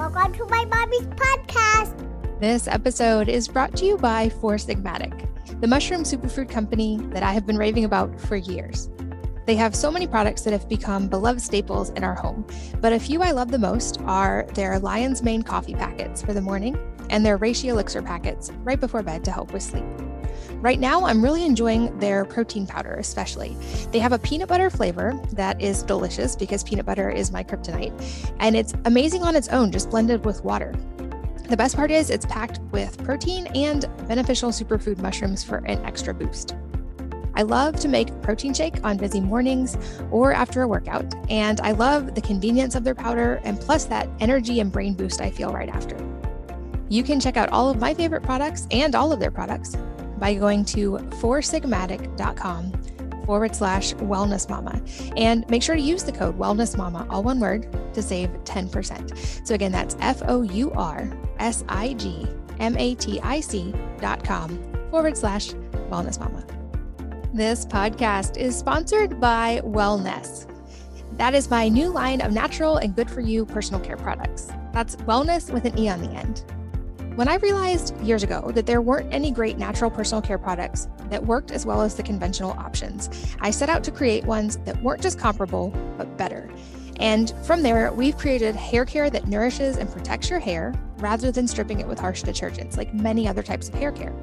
Welcome to my mommy's podcast. This episode is brought to you by Four Sigmatic, the mushroom superfood company that I have been raving about for years. They have so many products that have become beloved staples in our home, but a few I love the most are their Lion's Mane coffee packets for the morning and their Reishi elixir packets right before bed to help with sleep. Right now, I'm really enjoying their protein powder, especially. They have a peanut butter flavor that is delicious because peanut butter is my kryptonite, and it's amazing on its own, just blended with water. The best part is it's packed with protein and beneficial superfood mushrooms for an extra boost. I love to make protein shake on busy mornings or after a workout, and I love the convenience of their powder and plus that energy and brain boost I feel right after. You can check out all of my favorite products and all of their products by going to foursigmatic.com forward slash wellness mama. And make sure to use the code wellness mama all one word to save 10% so again that's f-o-u-r-s-i-g-m-a-t-i-c dot com forward slash Wellnesse mama. This podcast is sponsored by wellness. That is my new line of natural and good for you personal care products. That's wellness with an e on the end when I realized years ago that there weren't any great natural personal care products that worked as well as the conventional options, I set out to create ones that weren't just comparable, but better. And from there, we've created hair care that nourishes and protects your hair rather than stripping it with harsh detergents like many other types of hair care.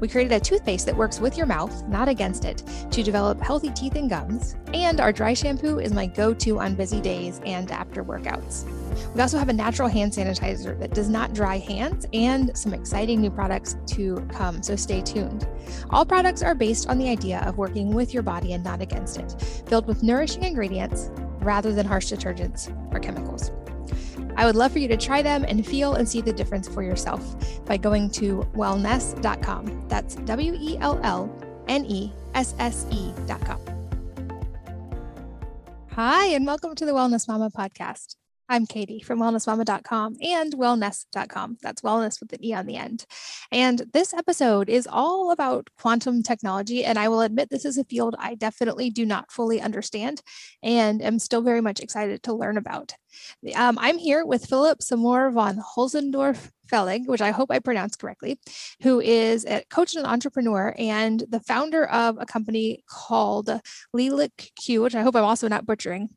We created a toothpaste that works with your mouth, not against it, to develop healthy teeth and gums. And our dry shampoo is my go to on busy days and after workouts. We also have a natural hand sanitizer that does not dry hands and some exciting new products to come, so stay tuned. All products are based on the idea of working with your body and not against it, filled with nourishing ingredients rather than harsh detergents or chemicals. I would love for you to try them and feel and see the difference for yourself by going to wellnesse.com. That's W E L L N E S S E.com. Hi, and welcome to the Wellness Mama podcast. I'm Katie from wellnessmama.com and wellnesse.com. That's wellness with an E on the end. And this episode is all about quantum technology. And I will admit this is a field I definitely do not fully understand and am still very much excited to learn about. Um, I'm here with Philipp Samor von Holtzendorff Fehling, which I hope I pronounced correctly, who is a coach and entrepreneur and the founder of a company called Leela Q, which I hope I'm also not butchering.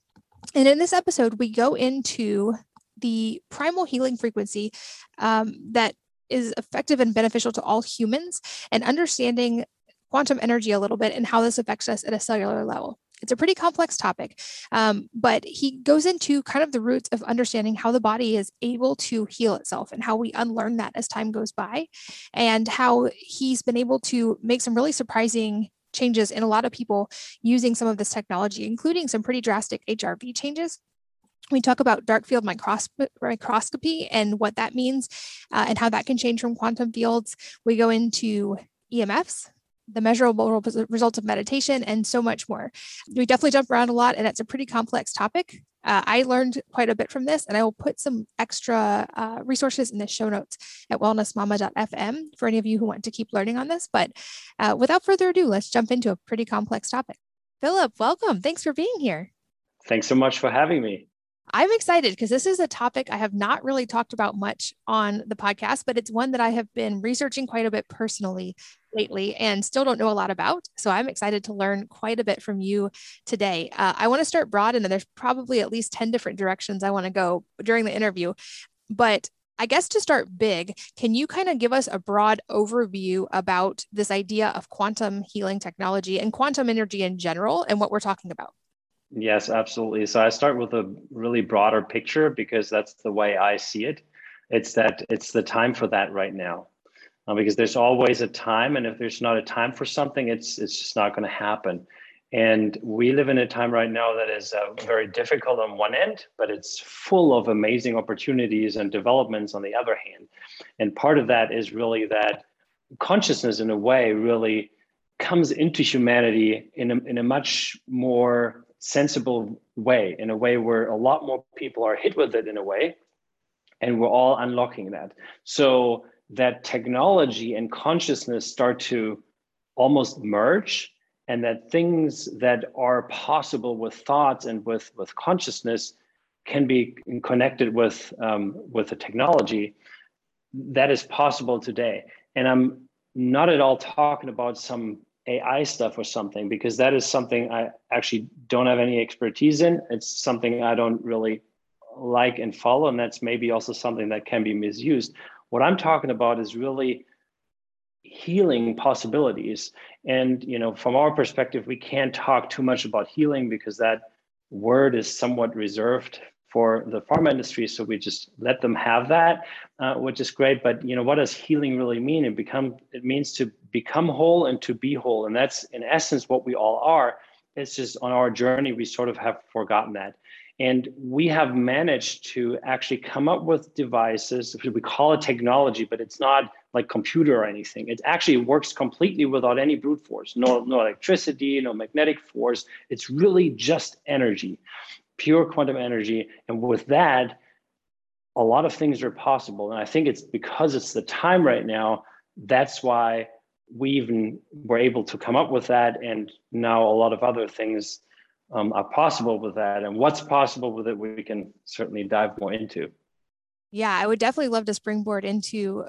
And in this episode, we go into the primal healing frequency um, that is effective and beneficial to all humans and understanding quantum energy a little bit and how this affects us at a cellular level. It's a pretty complex topic, um, but he goes into kind of the roots of understanding how the body is able to heal itself and how we unlearn that as time goes by, and how he's been able to make some really surprising changes in a lot of people using some of this technology, including some pretty drastic HRV changes. We talk about dark field microscopy and what that means uh, and how that can change from quantum fields. We go into EMFs, the measurable results of meditation, and so much more. We definitely jump around a lot, and it's a pretty complex topic. Uh, I learned quite a bit from this, and I will put some extra uh, resources in the show notes at wellnessmama.fm for any of you who want to keep learning on this. But uh, without further ado, let's jump into a pretty complex topic. Philipp, welcome. Thanks for being here. Thanks so much for having me. I'm excited because this is a topic I have not really talked about much on the podcast, but it's one that I have been researching quite a bit personally lately and still don't know a lot about. So I'm excited to learn quite a bit from you today. Uh, I want to start broad, and there's probably at least 10 different directions I want to go during the interview. But I guess to start big, can you kind of give us a broad overview about this idea of quantum healing technology and quantum energy in general and what we're talking about? Yes, absolutely. So I start with a really broader picture because that's the way I see it. It's that it's the time for that right now. Uh, because there's always a time, and if there's not a time for something, it's it's just not going to happen. And we live in a time right now that is uh, very difficult on one end, but it's full of amazing opportunities and developments on the other hand. And part of that is really that consciousness, in a way, really comes into humanity in a, in a much more sensible way, in a way where a lot more people are hit with it in a way, and we're all unlocking that. So that technology and consciousness start to almost merge, and that things that are possible with thoughts and with, with consciousness can be connected with um, with the technology that is possible today and i'm not at all talking about some ai stuff or something because that is something i actually don't have any expertise in. It's something i don't really like and follow and that's maybe also something that can be misused. What i'm talking about is really healing possibilities. And you know from our perspective we can't talk too much about healing because that word is somewhat reserved for the pharma industry so we just let them have that uh, which is great but you know what does healing really mean? It become it means to become whole and to be whole and that's in essence what we all are. It's just on our journey we sort of have forgotten that. And we have managed to actually come up with devices we call it technology but it's not like computer or anything. It actually works completely without any brute force. No no electricity no magnetic force. It's really just energy pure quantum energy. And with that, a lot of things are possible. And I think it's because it's the time right now, that's why we even were able to come up with that. And now a lot of other things um, are possible with that. And what's possible with it, we can certainly dive more into. Yeah, I would definitely love to springboard into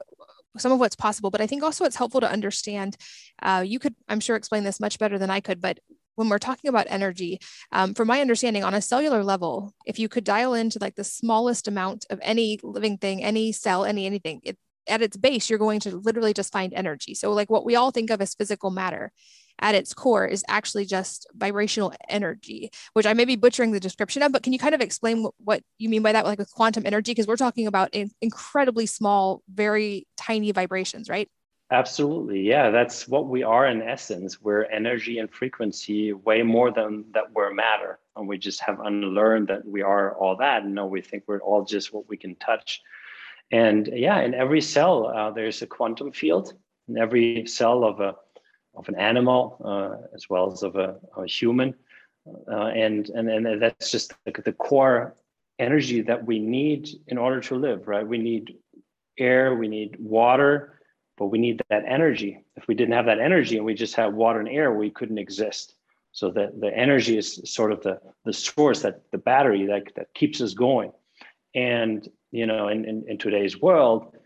some of what's possible, but I think also it's helpful to understand. Uh, you could, I'm sure, explain this much better than I could, but when we're talking about energy, um, from my understanding, on a cellular level, if you could dial into like the smallest amount of any living thing, any cell, any anything, it, at its base, you're going to literally just find energy. So, like what we all think of as physical matter, at its core is actually just vibrational energy, which I may be butchering the description of, but can you kind of explain what you mean by that, like with quantum energy? Because we're talking about incredibly small, very tiny vibrations, right? Absolutely. Yeah, that's what we are in essence. We're energy and frequency way more than that we're matter. And we just have unlearned that we are all that. And no, we think we're all just what we can touch. And yeah, in every cell, uh, there's a quantum field. In every cell of a of an animal, uh, as well as of a, a human, uh, and and and that's just the, the core energy that we need in order to live. Right? We need air, we need water, but we need that energy. If we didn't have that energy and we just had water and air, we couldn't exist. So the, the energy is sort of the, the source that the battery that, that keeps us going. And, you know, in, in, in today's world,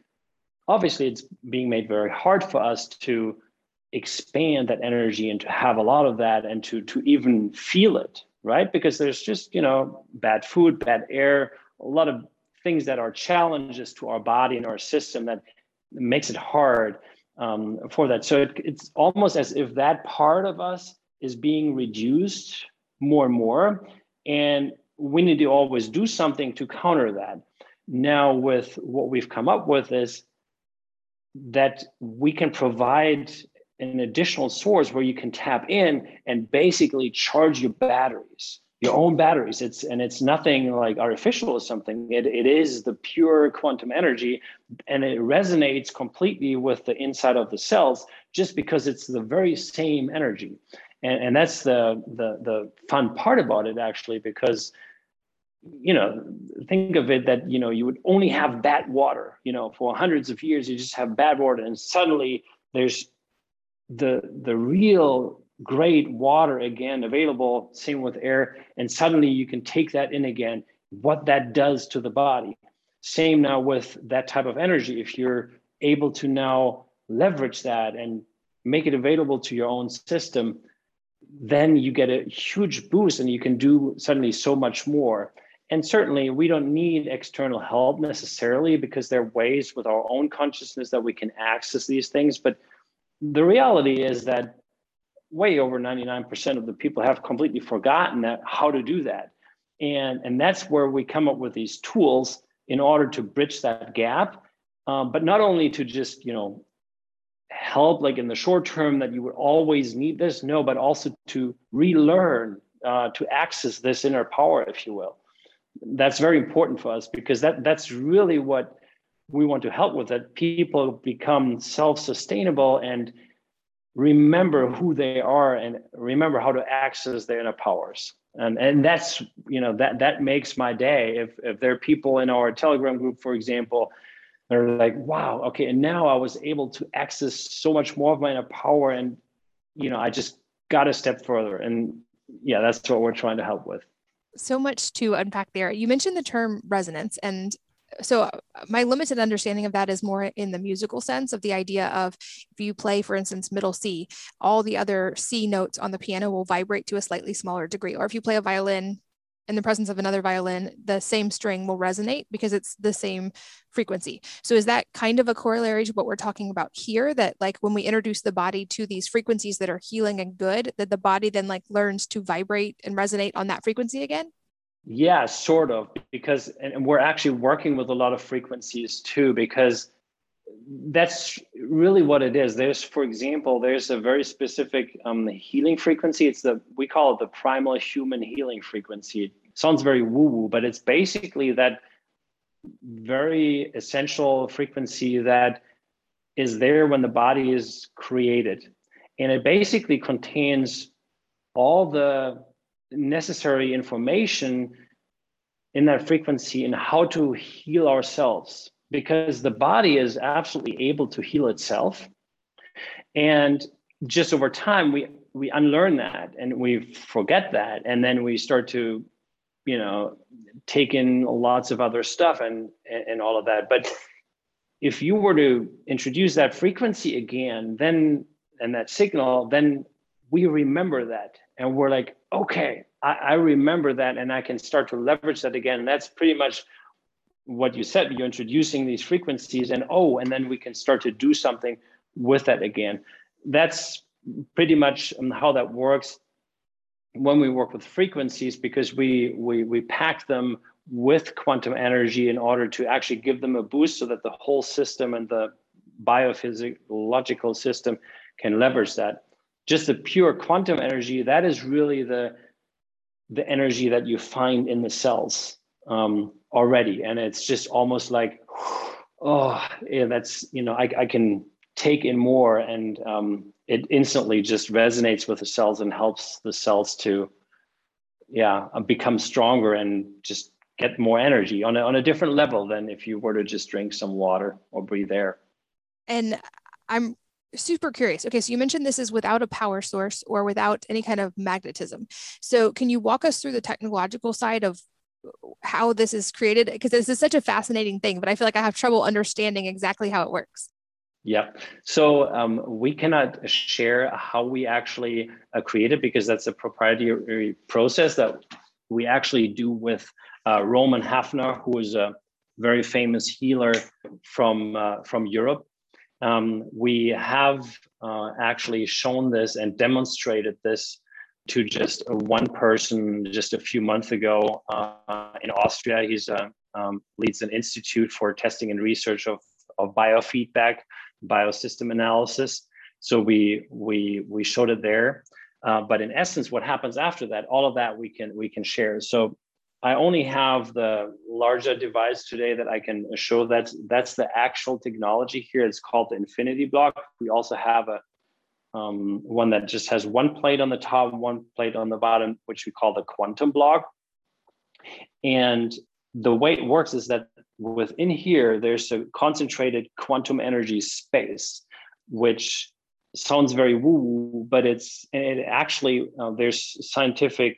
obviously it's being made very hard for us to expand that energy and to have a lot of that and to, to even feel it, right? Because there's just, you know, bad food, bad air, a lot of things that are challenges to our body and our system that makes it hard um, for that. So it, it's almost as if that part of us is being reduced more and more. And we need to always do something to counter that. Now, with what we've come up with is that we can provide an additional source where you can tap in and basically charge your batteries your own batteries. It's and it's nothing like artificial or something. It, it is the pure quantum energy and it resonates completely with the inside of the cells just because it's the very same energy. And, and that's the, the the fun part about it actually because you know think of it that you know you would only have bad water. You know for hundreds of years you just have bad water and suddenly there's the the real great water again available, same with air, and suddenly you can take that in again, what that does to the body. Same now with that type of energy. If you're able to now leverage that and make it available to your own system, then you get a huge boost and you can do suddenly so much more. And certainly, we don't need external help necessarily because there are ways with our own consciousness that we can access these things. But the reality is that way over 99% of the people have completely forgotten that how to do that. And, and that's where we come up with these tools in order to bridge that gap. Um, but not only to just, you know, help like in the short term that you would always need this, no, but also to relearn, uh, to access this inner power, if you will. That's very important for us because that that's really what we want to help with that people become self-sustainable and remember who they are and remember how to access their inner powers. And and that's you know that that makes my day. If if there are people in our telegram group for example they're like wow okay and now i was able to access so much more of my inner power and you know i just got a step further. And yeah that's what we're trying to help with. So much to unpack there. You mentioned the term resonance, and so uh, my limited understanding of that is more in the musical sense of the idea of if you play for instance middle c all the other c notes on the piano will vibrate to a slightly smaller degree or if you play a violin in the presence of another violin, the same string will resonate because it's the same frequency. So is that kind of a corollary to what we're talking about here? That like when we introduce the body to these frequencies that are healing and good, that the body then like learns to vibrate and resonate on that frequency again? Yeah, sort of, because and we're actually working with a lot of frequencies too, because that's really what it is. There's, for example, there's a very specific um, healing frequency. It's the we call it the primal human healing frequency. It sounds very woo-woo, but it's basically that very essential frequency that is there when the body is created, and it basically contains all the necessary information in that frequency and how to heal ourselves because the body is absolutely able to heal itself. And just over time we we unlearn that and we forget that. And then we start to you know take in lots of other stuff and and all of that. But if you were to introduce that frequency again then and that signal then we remember that. And we're like okay I, I remember that and i can start to leverage that again. And that's pretty much what you said you're introducing these frequencies and oh and then we can start to do something with that again. That's pretty much um, how that works when we work with frequencies because we we we pack them with quantum energy in order to actually give them a boost so that the whole system and the biophysiological system can leverage that just the pure quantum energy that is really the the energy that you find in the cells um, already. And it's just almost like oh yeah that's you know i, I can take in more and um, it instantly just resonates with the cells and helps the cells to yeah uh, become stronger and just get more energy on a, on a different level than if you were to just drink some water or breathe air. And i'm super curious. Okay, so you mentioned this is without a power source or without any kind of magnetism. So can you walk us through the technological side of how this is created because this is such a fascinating thing but i feel like i have trouble understanding exactly how it works yeah so um, we cannot share how we actually uh, create it because that's a proprietary process that we actually do with uh, roman hafner who is a very famous healer from uh, from europe um, we have uh, actually shown this and demonstrated this to just one person just a few months ago uh, in Austria. He's uh, um, leads an institute for testing and research of, of biofeedback, biosystem analysis. So we we we showed it there. Uh, but in essence, what happens after that, all of that we can we can share. So I only have the larger device today that I can show that that's the actual technology here. It's called the Infinity Block. We also have a um, one that just has one plate on the top, one plate on the bottom, which we call the quantum block. And the way it works is that within here, there's a concentrated quantum energy space, which sounds very woo, but it's it actually uh, there's scientific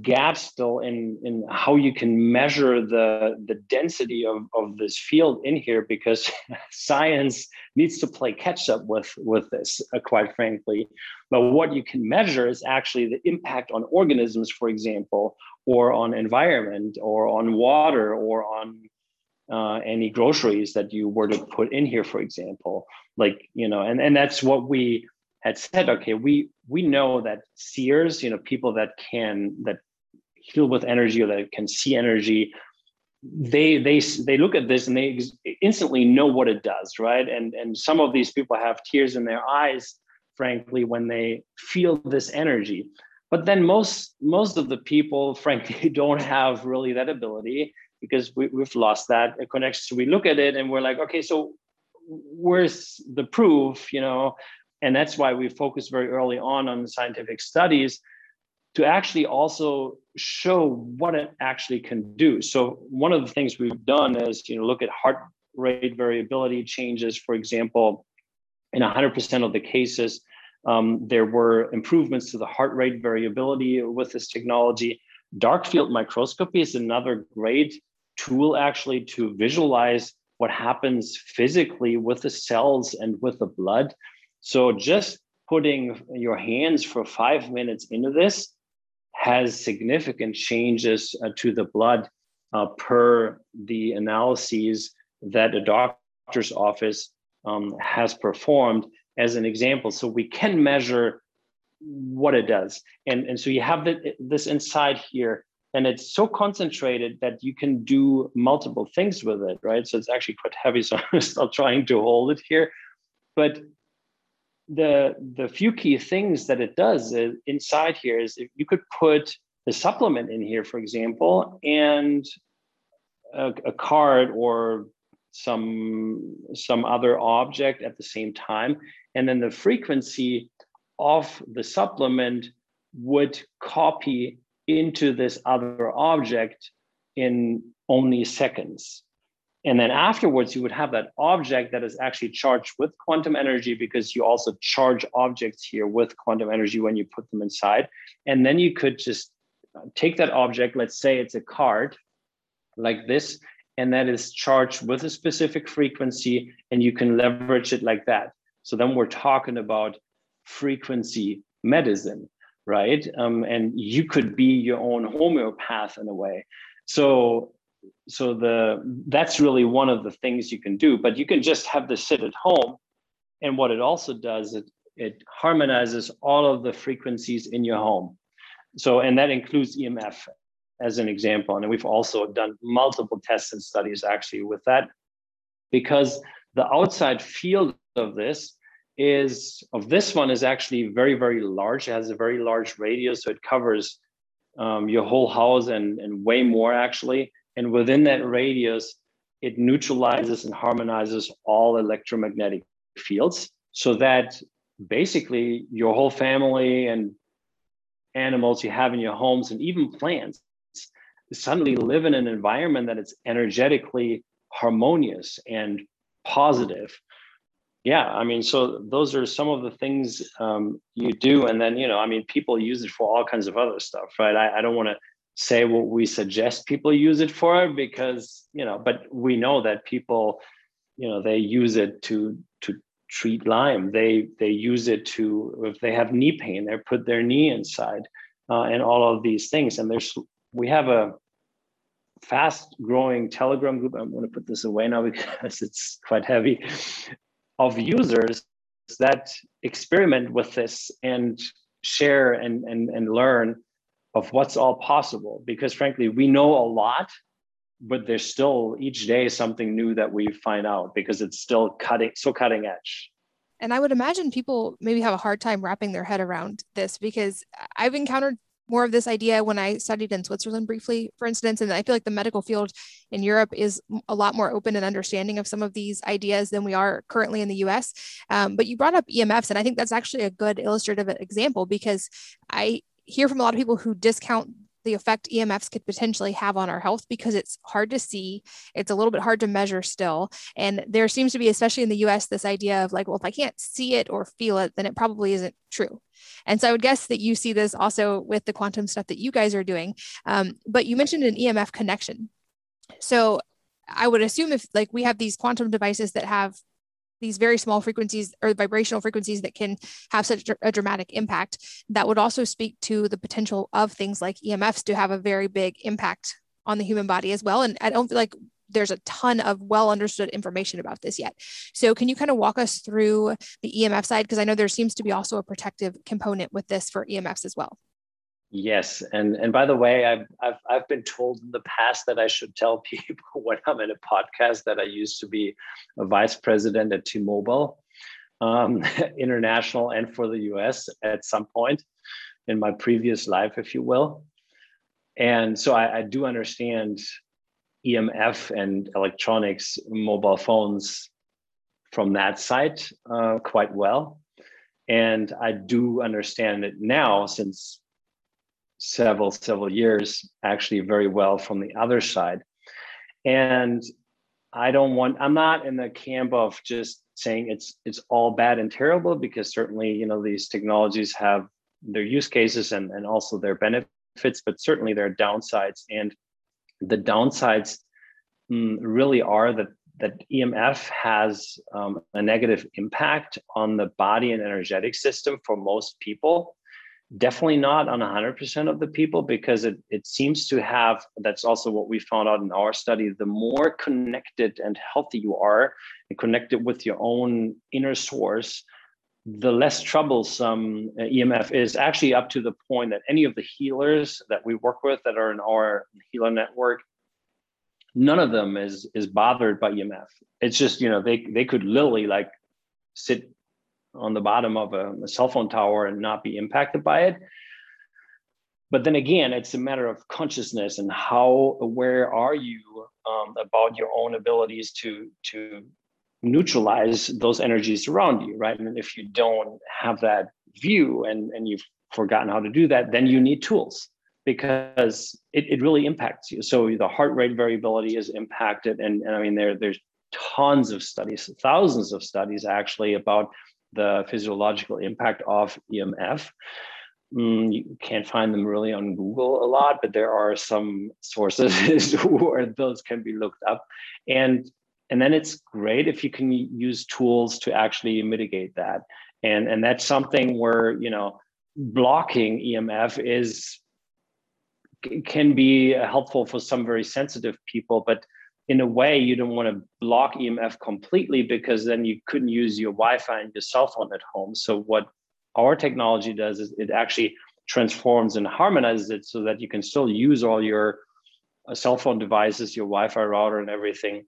gap still in in how you can measure the the density of of this field in here because science needs to play catch up with with this uh, quite frankly. But what you can measure is actually the impact on organisms for example or on environment or on water or on uh, any groceries that you were to put in here for example. Like you know and and that's what we had said, okay, we we know that seers, you know, people that can that heal with energy or that can see energy, they they they look at this and they instantly know what it does, right? And and some of these people have tears in their eyes, frankly, when they feel this energy. But then most most of the people, frankly, don't have really that ability because we, we've lost that connection. So we look at it and we're like, okay, so where's the proof? You know, and that's why we focus very early on on the scientific studies to actually also show what it actually can do. So one of the things we've done is you know look at heart rate variability changes. For example in 100% of the cases um, there were improvements to the heart rate variability with this technology. Dark field microscopy is another great tool actually to visualize what happens physically with the cells and with the blood. So just putting your hands for five minutes into this has significant changes uh, to the blood uh, per the analyses that a doctor's office um, has performed as an example. So we can measure what it does. And, and so you have the, this inside here, and it's so concentrated that you can do multiple things with it, right? So it's actually quite heavy. So I'm still trying to hold it here. But the the few key things that it does is, inside here is if you could put the supplement in here, for example, and a, a card or some some other object at the same time, and then the frequency of the supplement would copy into this other object in only seconds. And then afterwards, you would have that object that is actually charged with quantum energy because you also charge objects here with quantum energy when you put them inside. And then you could just take that object, let's say it's a card like this, and that is charged with a specific frequency, and you can leverage it like that. So then we're talking about frequency medicine, right? Um, and you could be your own homeopath in a way. So so the that's really one of the things you can do but you can just have this sit at home. And what it also does it it harmonizes all of the frequencies in your home. So and that includes emf as an example. And we've also done multiple tests and studies actually with that. Because the outside field of this is of this one is actually very very large. It has a very large radius. So it covers um, your whole house and and way more actually and within that radius it neutralizes and harmonizes all electromagnetic fields so that basically your whole family and animals you have in your homes and even plants suddenly live in an environment that it's energetically harmonious and positive. Yeah i mean so those are some of the things um, you do. And then you know i mean people use it for all kinds of other stuff right? I, I don't want to say what we suggest people use it for because you know but we know that people you know they use it to to treat lyme. They they use it to if they have knee pain they put their knee inside uh, and all of these things. And there's we have a fast growing telegram group. I'm going to put this away now because it's quite heavy of users that experiment with this and share and and, and learn of what's all possible because frankly we know a lot but there's still each day something new that we find out because it's still cutting so cutting edge and i would imagine people maybe have a hard time wrapping their head around this because i've encountered more of this idea when I studied in Switzerland briefly, for instance. And I feel like the medical field in Europe is a lot more open and understanding of some of these ideas than we are currently in the US. Um, but you brought up EMFs, and I think that's actually a good illustrative example because I hear from a lot of people who discount the effect EMFs could potentially have on our health because it's hard to see. It's a little bit hard to measure still. And there seems to be, especially in the US, this idea of like, well, if I can't see it or feel it, then it probably isn't true. And so I would guess that you see this also with the quantum stuff that you guys are doing. Um, but you mentioned an EMF connection. So I would assume if like we have these quantum devices that have these very small frequencies or vibrational frequencies that can have such a dramatic impact that would also speak to the potential of things like emfs to have a very big impact on the human body as well. And i don't feel like there's a ton of well understood information about this yet. So can you kind of walk us through the emf side? Because i know there seems to be also a protective component with this for emfs as well Yes, and and by the way, I've I've I've been told in the past that I should tell people when I'm in a podcast that I used to be a vice president at T-Mobile, um, international and for the U.S. at some point in my previous life, if you will. And so I, I do understand EMF and electronics, mobile phones from that side uh, quite well. And I do understand it now since several several years actually very well from the other side and i don't want i'm not in the camp of just saying it's it's all bad and terrible because certainly you know these technologies have their use cases and, and also their benefits but certainly there are downsides. And the downsides mm, really are that that EMF has um, a negative impact on the body and energetic system for most people. Definitely not on 100% of the people because it, it seems to have, that's also what we found out in our study. The more connected and healthy you are and connected with your own inner source, the less troublesome uh, EMF is actually up to the point that any of the healers that we work with that are in our healer network, none of them is is bothered by EMF. It's just you know they they could literally like sit on the bottom of a, a cell phone tower and not be impacted by it. But then again, it's a matter of consciousness and how aware are you um, about your own abilities to to neutralize those energies around you, right? And if you don't have that view and, and you've forgotten how to do that, then you need tools because it, it really impacts you. So the heart rate variability is impacted. And, and I mean, there, there's tons of studies, thousands of studies actually about the physiological impact of EMF. Mm, you can't find them really on Google a lot, but there are some sources where those can be looked up. And and then it's great if you can use tools to actually mitigate that and and that's something where you know blocking emf is can be helpful for some very sensitive people but in a way you don't want to block emf completely because then you couldn't use your wi-fi and your cell phone at home. So what our technology does is it actually transforms and harmonizes it so that you can still use all your uh, cell phone devices your wi-fi router and everything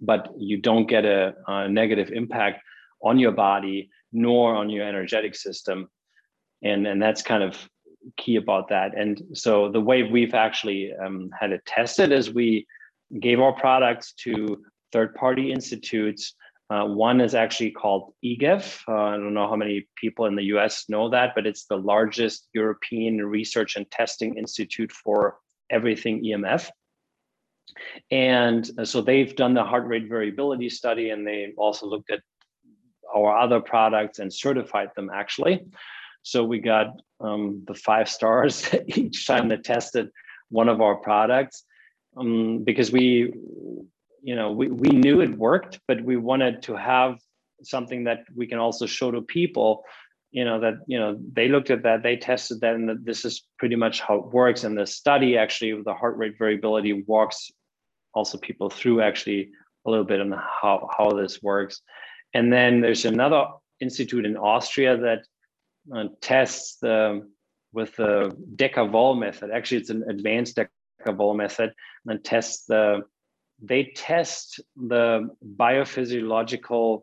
but you don't get a, a negative impact on your body nor on your energetic system. And and that's kind of key about that. And so the way we've actually um, had it tested is we gave our products to third party institutes uh, one is actually called EGIF. Uh, I don't know how many people in the US know that, but it's the largest European research and testing institute for everything EMF. And so they've done the heart rate variability study and they also looked at our other products and certified them actually. So we got um, the five stars each time they tested one of our products um, because we, you know, we, we knew it worked, but we wanted to have something that we can also show to people you know that you know they looked at that they tested that and that this is pretty much how it works and the study actually the heart rate variability walks also people through actually a little bit on how, how this works. And then there's another institute in Austria that uh, tests the, with the Decavol method. Actually, it's an advanced Decavol method and test the, they test the biophysiological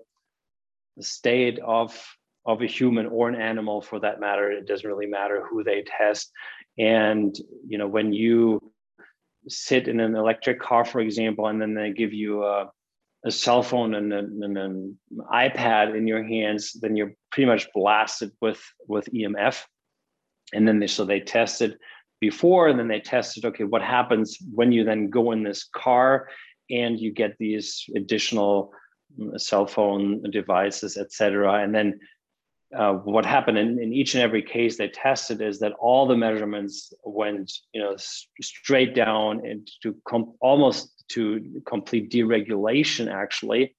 state of of a human or an animal for that matter it doesn't really matter who they test and you know when you sit in an electric car, for example, and then they give you a, a cell phone and, a, and, an iPad in your hands, then you're pretty much blasted with with EMF. And then they so they tested before, and then they tested okay, what happens when you then go in this car and you get these additional mm, cell phone devices, et cetera, and then uh, what happened in, in, each and every case they tested is that all the measurements went you know straight down into com- almost to complete deregulation actually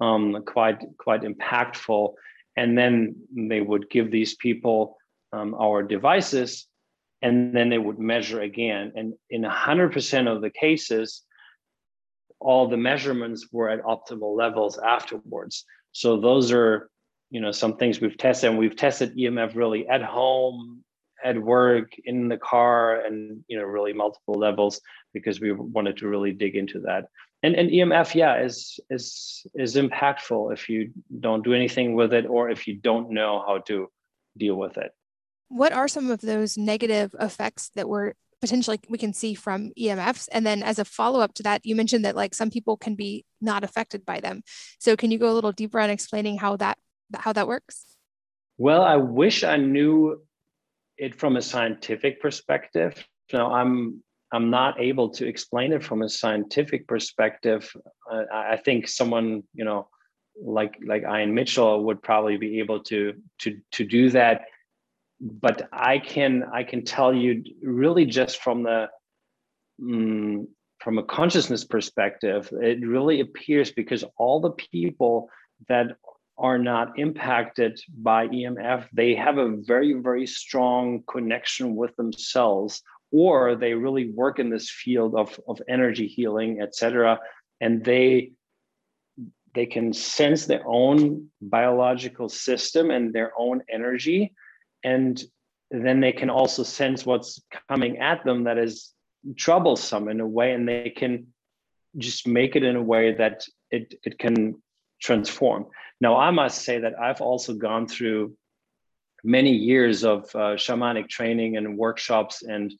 um, quite quite impactful. And then they would give these people um, our devices and then they would measure again. And in 100% of the cases all the measurements were at optimal levels afterwards. So those are you know some things we've tested and we've tested emf really at home at work in the car and you know really multiple levels because we wanted to really dig into that. And and emf yeah is is is impactful if you don't do anything with it or if you don't know how to deal with it what are some of those negative effects that we're potentially we can see from emfs and then as a follow-up to that you mentioned that like some people can be not affected by them so can you go a little deeper on explaining how that how that works? Well, I wish I knew it from a scientific perspective. Now, I'm I'm not able to explain it from a scientific perspective. I think someone, you know, like like Ian Mitchell would probably be able to to to do that but I can I can tell you really just from the um, from a consciousness perspective, it really appears because all the people that are not impacted by EMF, they have a very, very strong connection with themselves, or they really work in this field of, of energy healing, etc. And they they can sense their own biological system and their own energy. And then they can also sense what's coming at them that is troublesome in a way, and they can just make it in a way that it, it can transform. Now, I must say that I've also gone through many years of uh, shamanic training and workshops and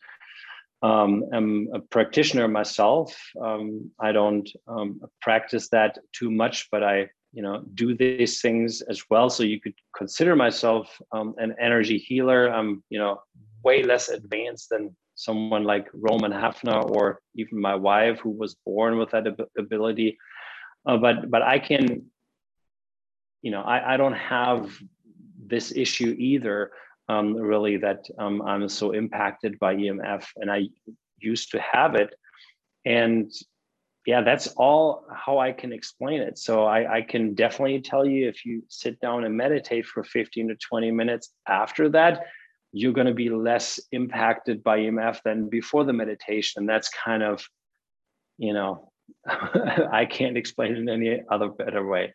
um, am a practitioner myself. Um, I don't um, practice that too much, but I, you know, do these things as well. So you could consider myself um, an energy healer. I'm, you know, way less advanced than someone like Roman Hafner or even my wife, who was born with that ability. Uh, but but I can you know, I, I don't have this issue either, um, really, that um, I'm so impacted by EMF. And I used to have it. And yeah, that's all how I can explain it. So I, I can definitely tell you if you sit down and meditate for 15 to 20 minutes after that, you're going to be less impacted by EMF than before the meditation. That's kind of, you know, I can't explain it in any other better way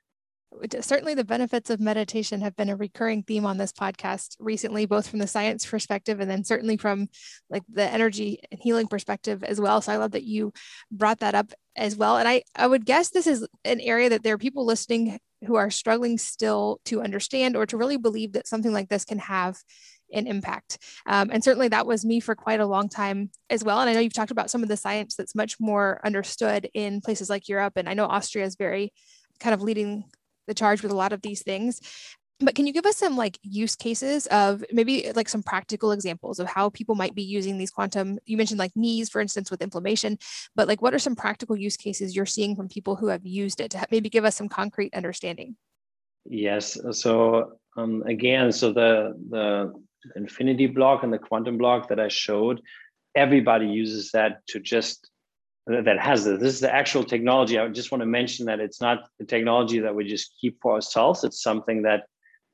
certainly the benefits of meditation have been a recurring theme on this podcast recently both from the science perspective and then certainly from like the energy and healing perspective as well so i love that you brought that up as well and i i would guess this is an area that there are people listening who are struggling still to understand or to really believe that something like this can have an impact. Um, and certainly that was me for quite a long time as well. And I know you've talked about some of the science that's much more understood in places like Europe. And I know Austria is very kind of leading the charge with a lot of these things but can you give us some like use cases of maybe like some practical examples of how people might be using these quantum you mentioned like knees for instance with inflammation but like what are some practical use cases you're seeing from people who have used it to maybe give us some concrete understanding yes so um, again so the the infinity block and the quantum block that i showed everybody uses that to just that has this. This is the actual technology. I just want to mention that it's not the technology that we just keep for ourselves. It's something that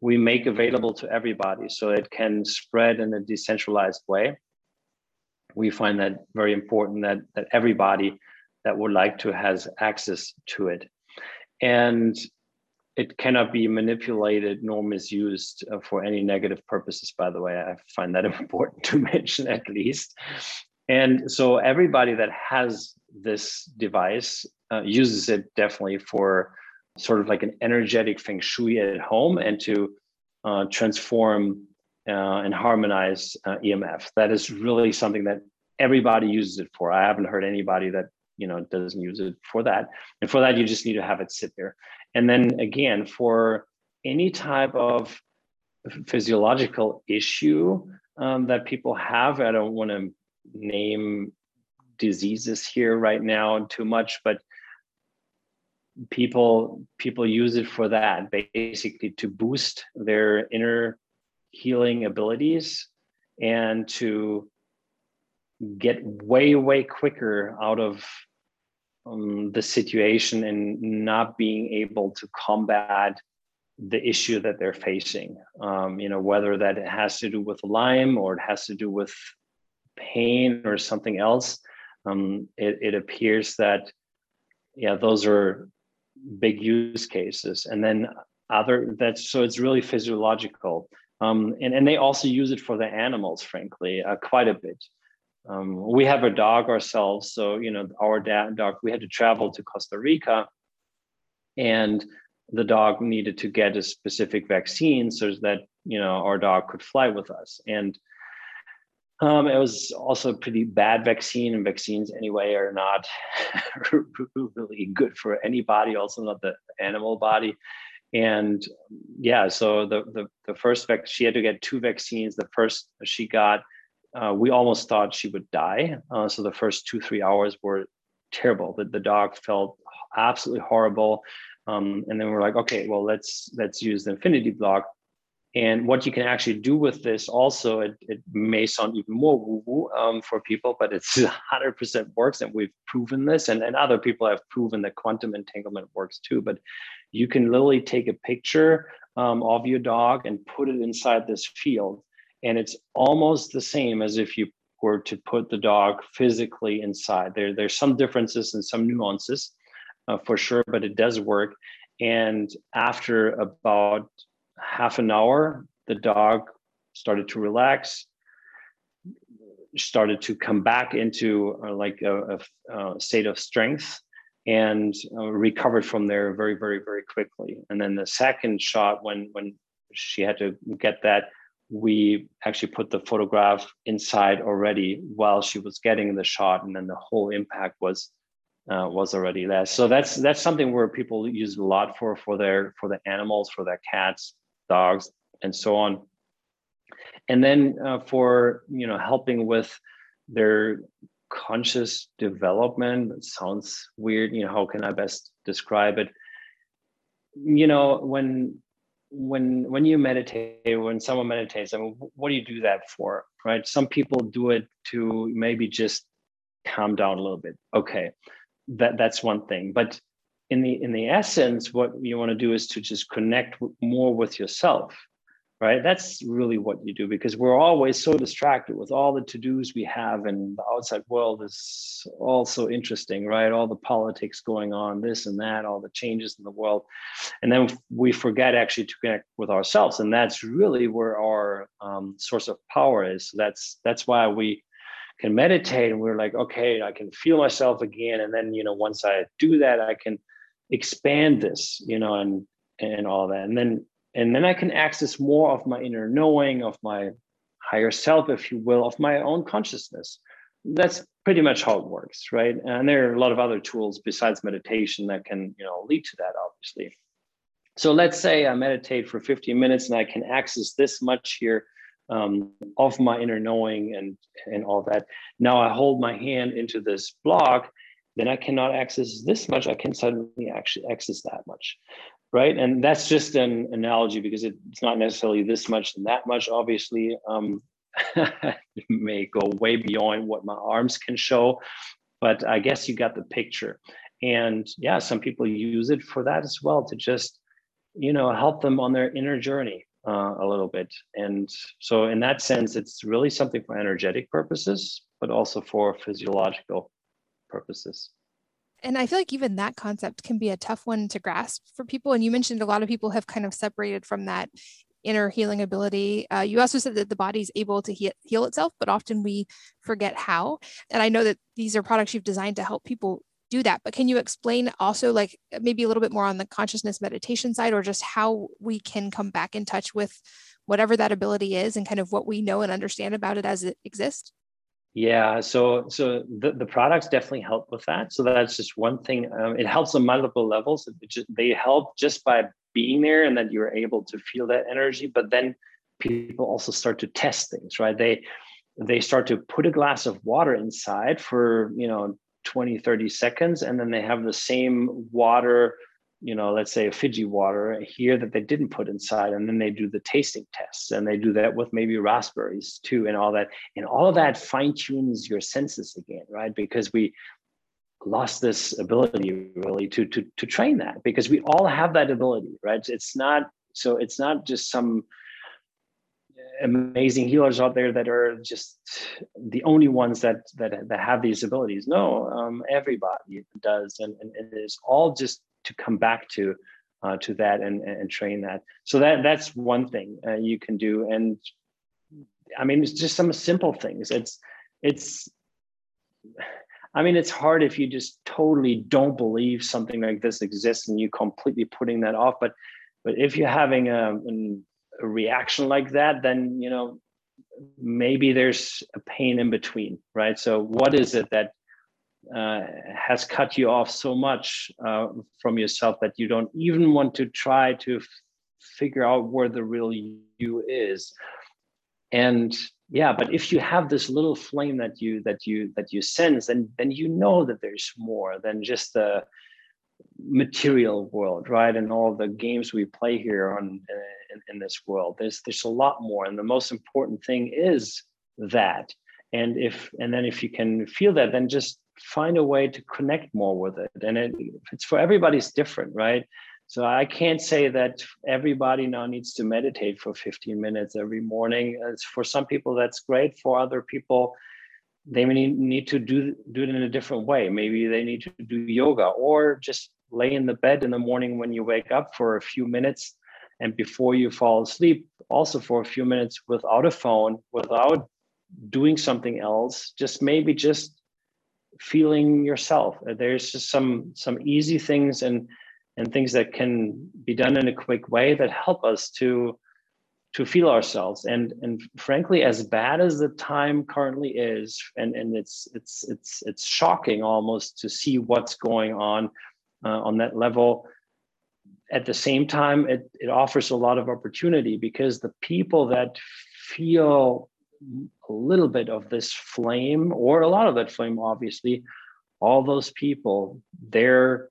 we make available to everybody so it can spread in a decentralized way. We find that very important that, that everybody that would like to has access to it. And it cannot be manipulated nor misused uh, for any negative purposes, by the way. I find that important to mention at least. And so everybody that has this device uh, uses it definitely for sort of like an energetic feng shui at home and to uh, transform uh, and harmonize uh, EMF. That is really something that everybody uses it for. I haven't heard anybody that you know doesn't use it for that. And for that, you just need to have it sit there. And then again, for any type of physiological issue um, that people have, I don't want to name diseases here right now too much, but people people use it for that basically to boost their inner healing abilities and to get way way quicker out of um, the situation and not being able to combat the issue that they're facing. Um, you know whether that has to do with lyme or it has to do with pain or something else, um, it, it appears that, yeah, those are big use cases. And then other, that's so it's really physiological. Um, and, and they also use it for the animals, frankly, uh, quite a bit. Um, we have a dog ourselves. So, you know, our dog, we had to travel to Costa Rica and the dog needed to get a specific vaccine so that, you know, our dog could fly with us. And um, it was also a pretty bad vaccine, and vaccines anyway are not really good for any body, also not the animal body. And yeah, so the the, the first vac she had to get two vaccines. The first she got, uh, we almost thought she would die. Uh, so the first two three hours were terrible. The, the dog felt absolutely horrible. Um, and then we're like, okay, well let's let's use the infinity block And what you can actually do with this also, it, it may sound even more woo-woo um, for people, but it's 100% works and we've proven this and, and other people have proven that quantum entanglement works too. But you can literally take a picture um, of your dog and put it inside this field. And it's almost the same as if you were to put the dog physically inside. There, there's some differences and some nuances uh, for sure, but it does work. And after about half an hour, the dog started to relax, started to come back into uh, like a, a, a, state of strength and uh, recovered from there very, very, very quickly. And then the second shot, when when she had to get that, we actually put the photograph inside already while she was getting the shot, and then the whole impact was uh, was already there. So that's that's something where people use a lot for for their for the animals, for their cats, dogs, and so on. And then uh, for you know helping with their conscious development, it sounds weird. You know, how can I best describe it? You know, when when when you meditate, when someone meditates, I mean, what do you do that for? Right? Some people do it to maybe just calm down a little bit. Okay, that that's one thing. But in the in the essence what you want to do is to just connect more with yourself right? That's really what you do because we're always so distracted with all the to-dos we have and the outside world is all so interesting right? All the politics going on this and that all the changes in the world. And then we forget actually to connect with ourselves and that's really where our um, source of power is. So that's that's why we can meditate and we're like okay i can feel myself again and then you know once i do that i can expand this you know and and all that. And then and then i can access more of my inner knowing of my higher self if you will of my own consciousness. That's pretty much how it works right? And there are a lot of other tools besides meditation that can you know lead to that obviously. So let's say i meditate for 15 minutes and i can access this much here um, of my inner knowing and and all that. Now i hold my hand into this block then I cannot access this much. I can suddenly actually access that much, right? And that's just an analogy because it's not necessarily this much and that much. Obviously, um, it may go way beyond what my arms can show, but I guess you got the picture. And yeah, some people use it for that as well to just, you know, help them on their inner journey uh, a little bit. And so, in that sense, it's really something for energetic purposes, but also for physiological purposes. And I feel like even that concept can be a tough one to grasp for people. And you mentioned a lot of people have kind of separated from that inner healing ability. Uh, you also said that the body's able to heal itself, but often we forget how. And I know that these are products you've designed to help people do that. But can you explain also, like maybe a little bit more on the consciousness meditation side, or just how we can come back in touch with whatever that ability is and kind of what we know and understand about it as it exists? Yeah, so so the, the products definitely help with that. So that's just one thing. Um, it helps on multiple levels. Just, they help just by being there and that you're able to feel that energy. But then people also start to test things, right? They they start to put a glass of water inside for you know 20 30 seconds and then they have the same water you know, let's say a Fiji water here that they didn't put inside, and then they do the tasting tests, and they do that with maybe raspberries too, and all that, and all of that fine tunes your senses again, right? Because we lost this ability really to to to train that because we all have that ability, right? It's not so it's not just some amazing healers out there that are just the only ones that that, that have these abilities no um, everybody does and, and, it's all just to come back to uh, to that and, and train that. So that that's one thing uh, you can do. And I mean, it's just some simple things. It's it's. I mean, it's hard if you just totally don't believe something like this exists and you completely putting that off. But but if you're having a, a reaction like that, then you know maybe there's a pain in between, right? So what is it that uh, has cut you off so much uh, from yourself that you don't even want to try to f- figure out where the real you is and yeah but if you have this little flame that you that you that you sense then then you know that there's more than just the material world, right? And all the games we play here on in, in this world. There's there's a lot more, and the most important thing is that. And if and then if you can feel that, then just find a way to connect more with it. And it, it's for everybody's different, right? So I can't say that everybody now needs to meditate for 15 minutes every morning. For some people that's great. For other people, they need, need to do do it in a different way. Maybe they need to do yoga or just lay in the bed in the morning when you wake up for a few minutes and before you fall asleep also for a few minutes without a phone without doing something else just maybe just feeling yourself there's just some some easy things and and things that can be done in a quick way that help us to to feel ourselves and and frankly as bad as the time currently is and and it's it's it's it's shocking almost to see what's going on uh, on that level. At the same time, it, it offers a lot of opportunity because the people that feel a little bit of this flame or a lot of that flame, obviously, all those people, they're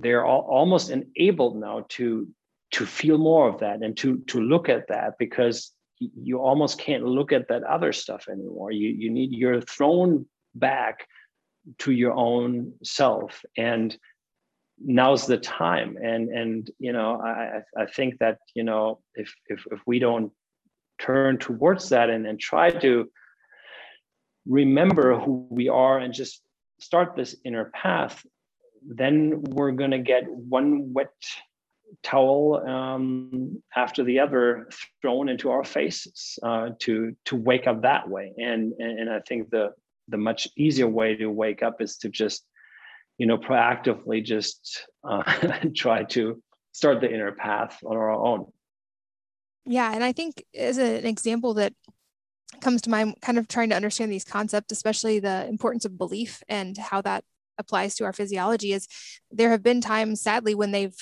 they're all, almost enabled now to to feel more of that and to to look at that because you almost can't look at that other stuff anymore. You you need you're thrown back to your own self and now's the time. And and you know i i think that you know if if, if we don't turn towards that and, and try to remember who we are and just start this inner path then we're going to get one wet towel um, after the other thrown into our faces uh, to to wake up that way. And, and and i think the the much easier way to wake up is to just you know proactively just uh, try to start the inner path on our own yeah and i think as an example that comes to mind kind of trying to understand these concepts especially the importance of belief and how that applies to our physiology is there have been times sadly when they've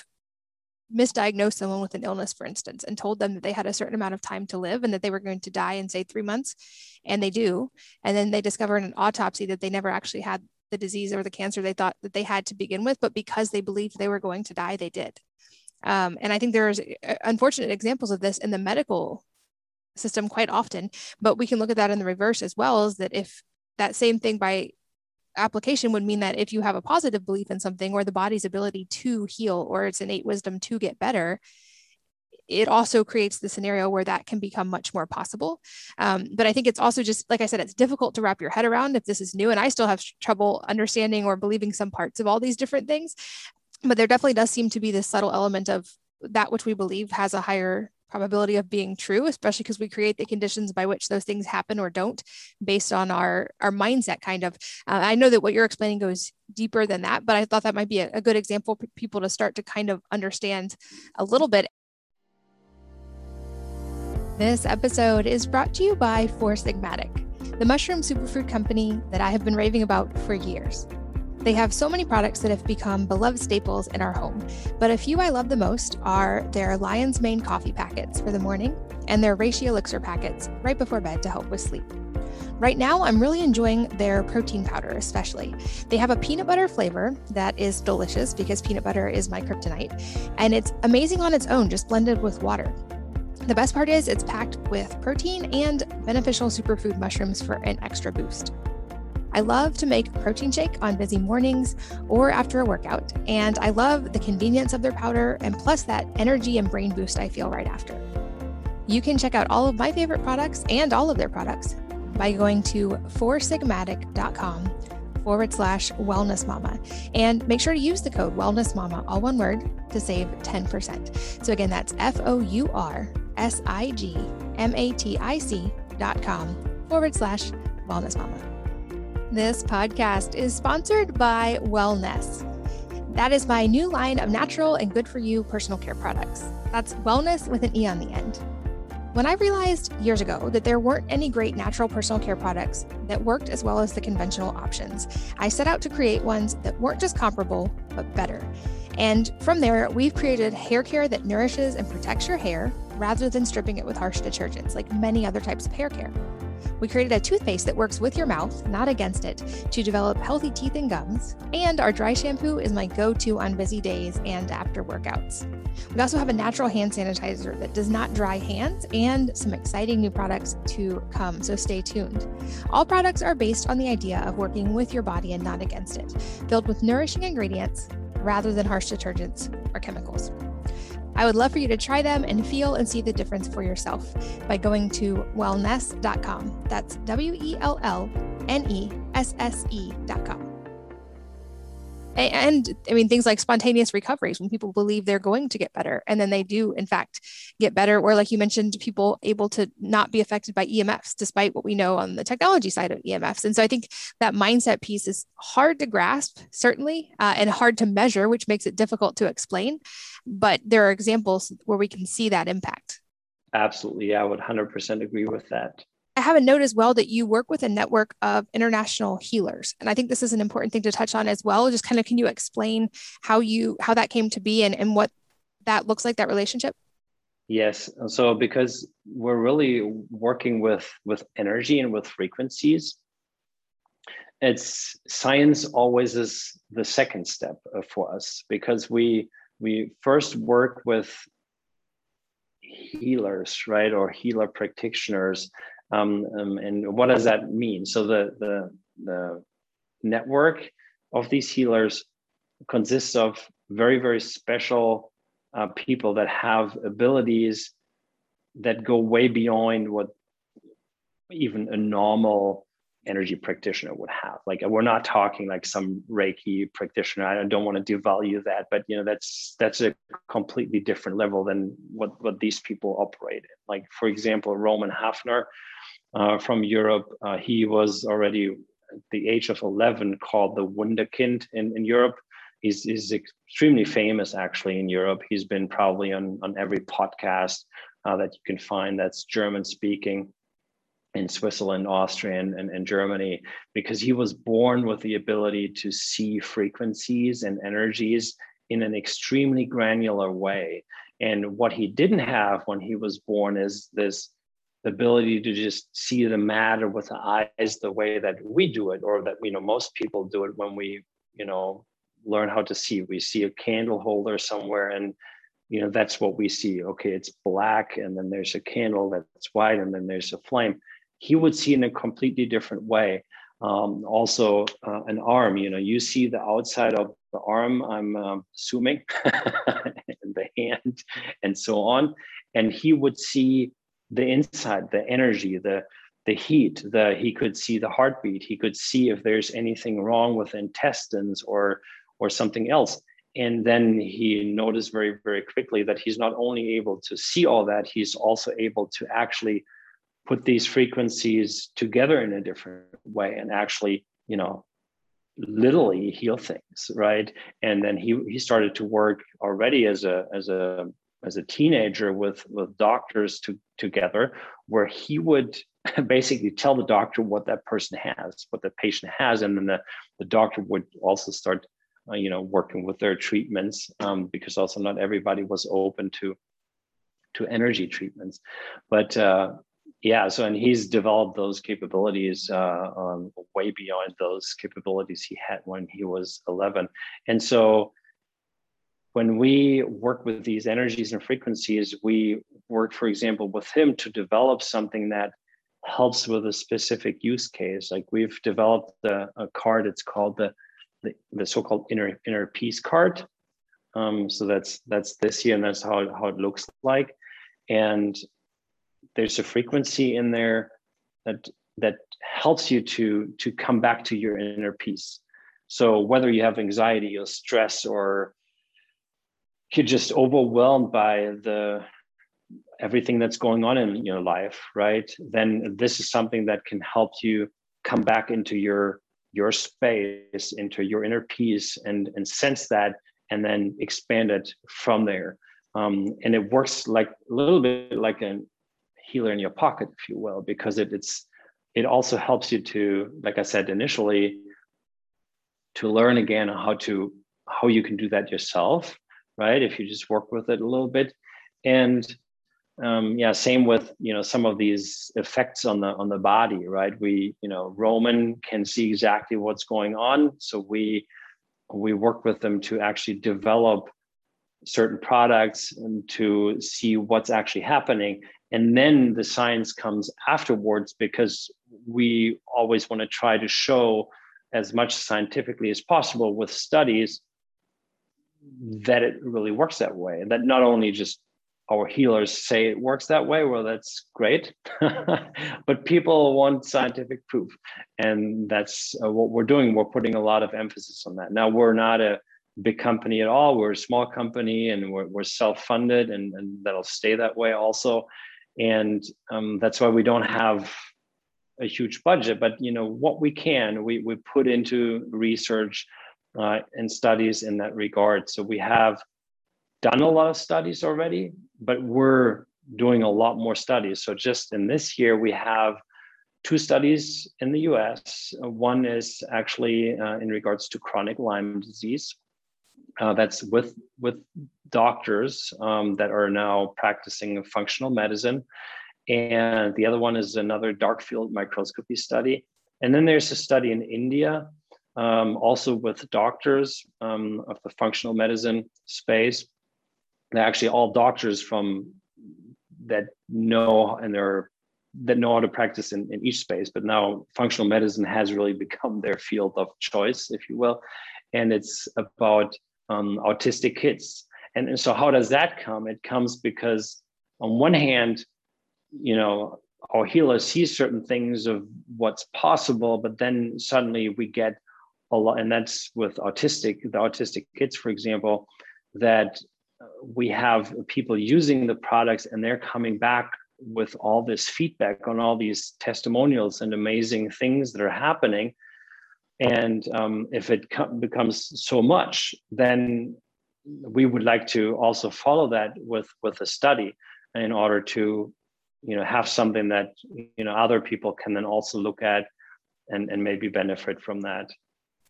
misdiagnosed someone with an illness, for instance, and told them that they had a certain amount of time to live and that they were going to die in, say, three months, and they do. And then they discover in an autopsy that they never actually had the disease or the cancer they thought that they had to begin with, but because they believed they were going to die, they did. Um, and I think there's uh, unfortunate examples of this in the medical system quite often, but we can look at that in the reverse as well, is that if that same thing by application would mean that if you have a positive belief in something or the body's ability to heal or its innate wisdom to get better, it also creates the scenario where that can become much more possible. Um, but I think it's also just, like I said, it's difficult to wrap your head around if this is new. And I still have trouble understanding or believing some parts of all these different things. But there definitely does seem to be this subtle element of that which we believe has a higher probability of being true especially because we create the conditions by which those things happen or don't based on our our mindset kind of uh, i know that what you're explaining goes deeper than that but i thought that might be a, a good example for people to start to kind of understand a little bit this episode is brought to you by Four Sigmatic, the mushroom superfood company that I have been raving about for years. They have so many products that have become beloved staples in our home, but a few I love the most are their Lion's Mane coffee packets for the morning and their Reishi elixir packets right before bed to help with sleep. Right now, I'm really enjoying their protein powder, especially. They have a peanut butter flavor that is delicious because peanut butter is my kryptonite, and it's amazing on its own, just blended with water. The best part is it's packed with protein and beneficial superfood mushrooms for an extra boost. I love to make protein shake on busy mornings or after a workout, and I love the convenience of their powder and plus that energy and brain boost I feel right after. You can check out all of my favorite products and all of their products by going to foursigmatic.com forward slash wellness mama and make sure to use the code wellness mama all one word to save 10% so again that's f-o-u-r S I G M A T I C dot com forward slash wellness mama. This podcast is sponsored by Wellnesse. That is my new line of natural and good for you personal care products. That's wellness with an E on the end. When I realized years ago that there weren't any great natural personal care products that worked as well as the conventional options, I set out to create ones that weren't just comparable, but better. And from there, we've created hair care that nourishes and protects your hair rather than stripping it with harsh detergents like many other types of hair care. We created a toothpaste that works with your mouth, not against it, to develop healthy teeth and gums. And our dry shampoo is my go to on busy days and after workouts. We also have a natural hand sanitizer that does not dry hands and some exciting new products to come, so stay tuned. All products are based on the idea of working with your body and not against it, filled with nourishing ingredients rather than harsh detergents or chemicals. I would love for you to try them and feel and see the difference for yourself by going to wellnesse.com. That's W E L L N E S S E.com. And I mean, things like spontaneous recoveries when people believe they're going to get better and then they do, in fact, get better. Or, like you mentioned, people able to not be affected by EMFs, despite what we know on the technology side of EMFs. And so I think that mindset piece is hard to grasp, certainly, uh, and hard to measure, which makes it difficult to explain. But there are examples where we can see that impact. Absolutely. I would 100% agree with that. I have a note as well that you work with a network of international healers. And I think this is an important thing to touch on as well. Just kind of can you explain how you how that came to be and, and what that looks like, that relationship? Yes. So because we're really working with with energy and with frequencies, it's science always is the second step for us because we we first work with healers right or healer practitioners um, um, and what does that mean? So the, the, the network of these healers consists of very, very special uh, people that have abilities that go way beyond what even a normal energy practitioner would have. Like we're not talking like some Reiki practitioner. I don't want to devalue that, but you know that's that's a completely different level than what what these people operate in. Like for example, Roman Hafner, uh, from Europe. Uh, he was already at the age of 11 called the Wunderkind in, in Europe. He's, he's extremely famous actually in Europe. He's been probably on, on every podcast uh, that you can find that's German speaking in Switzerland, Austria, and, and, and, Germany, because he was born with the ability to see frequencies and energies in an extremely granular way. And what he didn't have when he was born is this ability to just see the matter with the eyes the way that we do it or that you know most people do it when we you know learn how to see. We see a candle holder somewhere and you know that's what we see. Okay it's black and then there's a candle that's white and then there's a flame he would see in a completely different way. Um, also uh, an arm you know you see the outside of the arm i'm um, assuming and the hand and so on. And he would see the inside, the energy, the the heat, the he could see the heartbeat, he could see if there's anything wrong with intestines or or something else. And then he noticed very, very quickly that he's not only able to see all that, he's also able to actually put these frequencies together in a different way and actually, you know, literally heal things, right? And then he he started to work already as a as a as a teenager with with doctors to, together where he would basically tell the doctor what that person has what the patient has and then the, the doctor would also start uh, you know working with their treatments um, because also not everybody was open to to energy treatments but uh, yeah so and he's developed those capabilities uh, um, way beyond those capabilities he had when he was 11 and so when we work with these energies and frequencies, we work, for example, with him to develop something that helps with a specific use case. Like we've developed a, a card, it's called the, the, the, so-called inner, inner peace card. Um, so that's that's this here and that's how, how it looks like. And there's a frequency in there that that helps you to to come back to your inner peace. So whether you have anxiety or stress or you're just overwhelmed by the everything that's going on in your life right then this is something that can help you come back into your your space into your inner peace and and sense that and then expand it from there um, and it works like a little bit like a healer in your pocket if you will because it, it's it also helps you to like i said initially to learn again how to how you can do that yourself right? If you just work with it a little bit. And um, yeah, same with you know some of these effects on the on the body, right? We you know Roman can see exactly what's going on, so we we work with them to actually develop certain products and to see what's actually happening and then the science comes afterwards because we always want to try to show as much scientifically as possible with studies that it really works that way. That not only just our healers say it works that way well that's great but people want scientific proof. And that's uh, what we're doing. We're putting a lot of emphasis on that. Now we're not a big company at all. We're a small company and we're, we're self-funded and, and that'll stay that way also and um, that's why we don't have a huge budget but you know what we can we, we put into research uh, and studies in that regard. So we have done a lot of studies already but we're doing a lot more studies. So just in this year we have two studies in the us one is actually uh, in regards to chronic lyme disease uh, that's with with doctors um, that are now practicing functional medicine. And the other one is another dark field microscopy study. And then there's a study in India, um, also with doctors um, of the functional medicine space. They're actually all doctors from that know and they're that know how to practice in, in each space. But now functional medicine has really become their field of choice, if you will. And it's about um, autistic kids and, and so how does that come? It comes because on one hand, you know, our healer sees certain things of what's possible, but then suddenly we get a lot, and that's with autistic, the autistic kids, for example, that we have people using the products and they're coming back with all this feedback on all these testimonials and amazing things that are happening. And um, if it becomes so much, then we would like to also follow that with with a study in order to you know have something that you know other people can then also look at and and maybe benefit from that.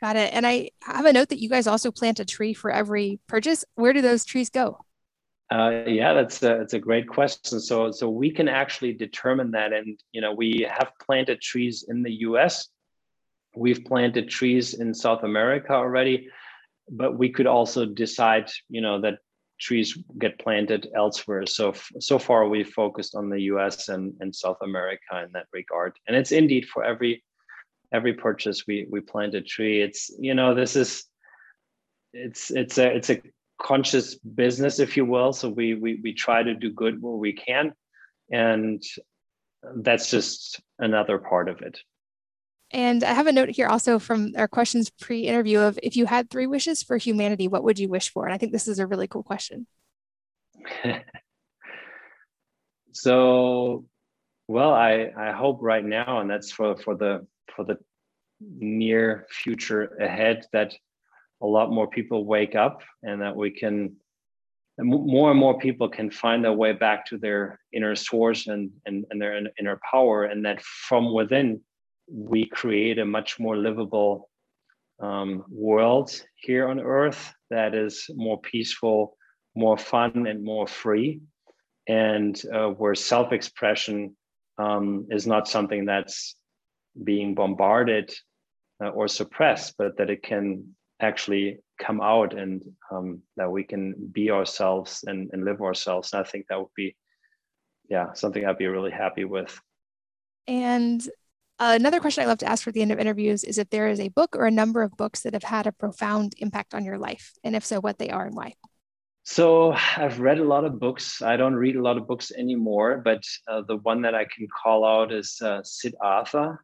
Got it. And i have a note that you guys also plant a tree for every purchase. Where do those trees go? Uh, yeah that's a, that's a great question. So so we can actually determine that. And you know we have planted trees in the us we've planted trees in south america already but we could also decide, you know, that trees get planted elsewhere. So so far we've focused on the U.S. and, and South America in that regard. And it's indeed for every every purchase we we plant a tree. It's you know this is it's it's a it's a conscious business, if you will. So we we we try to do good where we can, and that's just another part of it. And I have a note here also from our questions pre interview of if you had three wishes for humanity, what would you wish for? And I think this is a really cool question. so, well, I, I hope right now, and that's for, for the for the near future ahead, that a lot more people wake up and that we can more and more people can find their way back to their inner source and, and, and their inner power and that from within we create a much more livable um, world here on earth that is more peaceful more fun and more free. And uh, where self-expression um, is not something that's being bombarded uh, or suppressed but that it can actually come out and um, that we can be ourselves and, and live ourselves. And i think that would be yeah something i'd be really happy with. And another question I love to ask for the end of interviews is if there is a book or a number of books that have had a profound impact on your life, and if so, what they are and why. So I've read a lot of books. I don't read a lot of books anymore, but uh, the one that I can call out is uh, Siddhartha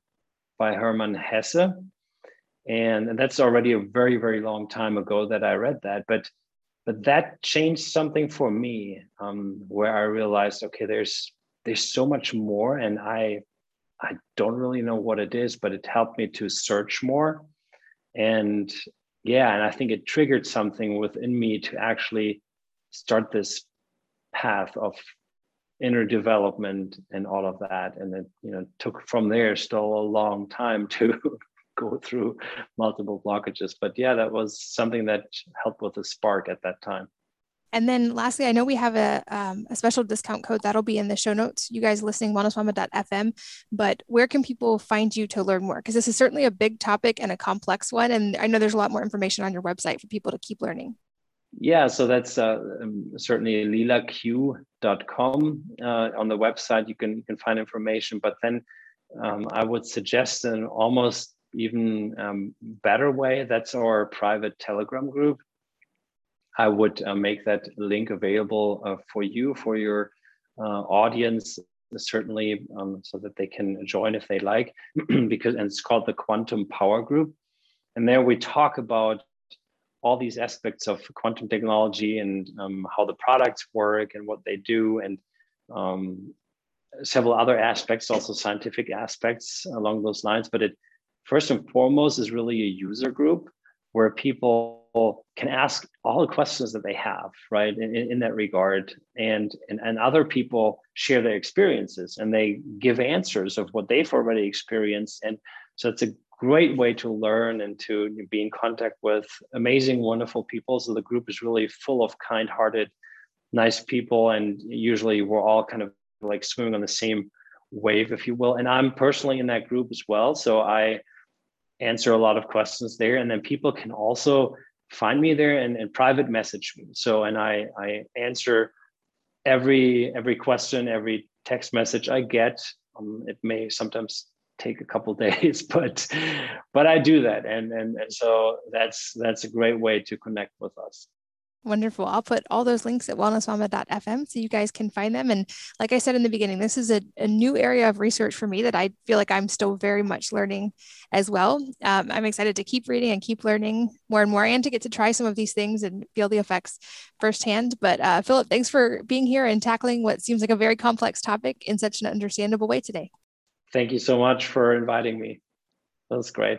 by Hermann Hesse. And that's already a very, very long time ago that I read that. But but that changed something for me, um, where I realized, okay, there's there's so much more, and I I don't really know what it is, but it helped me to search more. And yeah, and I think it triggered something within me to actually start this path of inner development and all of that. And it, you know, took from there still a long time to go through multiple blockages. But yeah, that was something that helped with a spark at that time. And then lastly, I know we have a, um, a special discount code that'll be in the show notes. You guys listening, wellnessmama.fm. But where can people find you to learn more? Because this is certainly a big topic and a complex one. And I know there's a lot more information on your website for people to keep learning. Yeah, so that's uh, um, certainly leelaq.com. Uh, on the website, you can, you can find information. But then um, I would suggest an almost even um, better way. That's our private Telegram group. I would uh, make that link available uh, for you, for your uh, audience, certainly, um, so that they can join if they like, because and it's called the Quantum Power Group. And there we talk about all these aspects of quantum technology and um, how the products work and what they do, and um, several other aspects, also scientific aspects along those lines. But it first and foremost is really a user group where can ask all the questions that they have, right, in, in that regard. And, and, and other people share their experiences and they give answers of what they've already experienced. And so it's a great way to learn and to be in contact with amazing, wonderful people. So the group is really full of kind hearted, nice people. And usually we're all kind of like swimming on the same wave, if you will. And I'm personally in that group as well. So I, answer a lot of questions there. And then people can also find me there and, and private message me. So, and I, I answer every, every question, every text message I get. Um, it may sometimes take a couple days, but, but I do that. And, and, and so that's, that's a great way to connect with us. Wonderful. I'll put all those links at wellnessmama.fm so you guys can find them. And like I said in the beginning, this is a, a new area of research for me that I feel like I'm still very much learning as well. Um, I'm excited to keep reading and keep learning more and more and to get to try some of these things and feel the effects firsthand. But uh, Philipp, thanks for being here and tackling what seems like a very complex topic in such an understandable way today. Thank you so much for inviting me. That was great.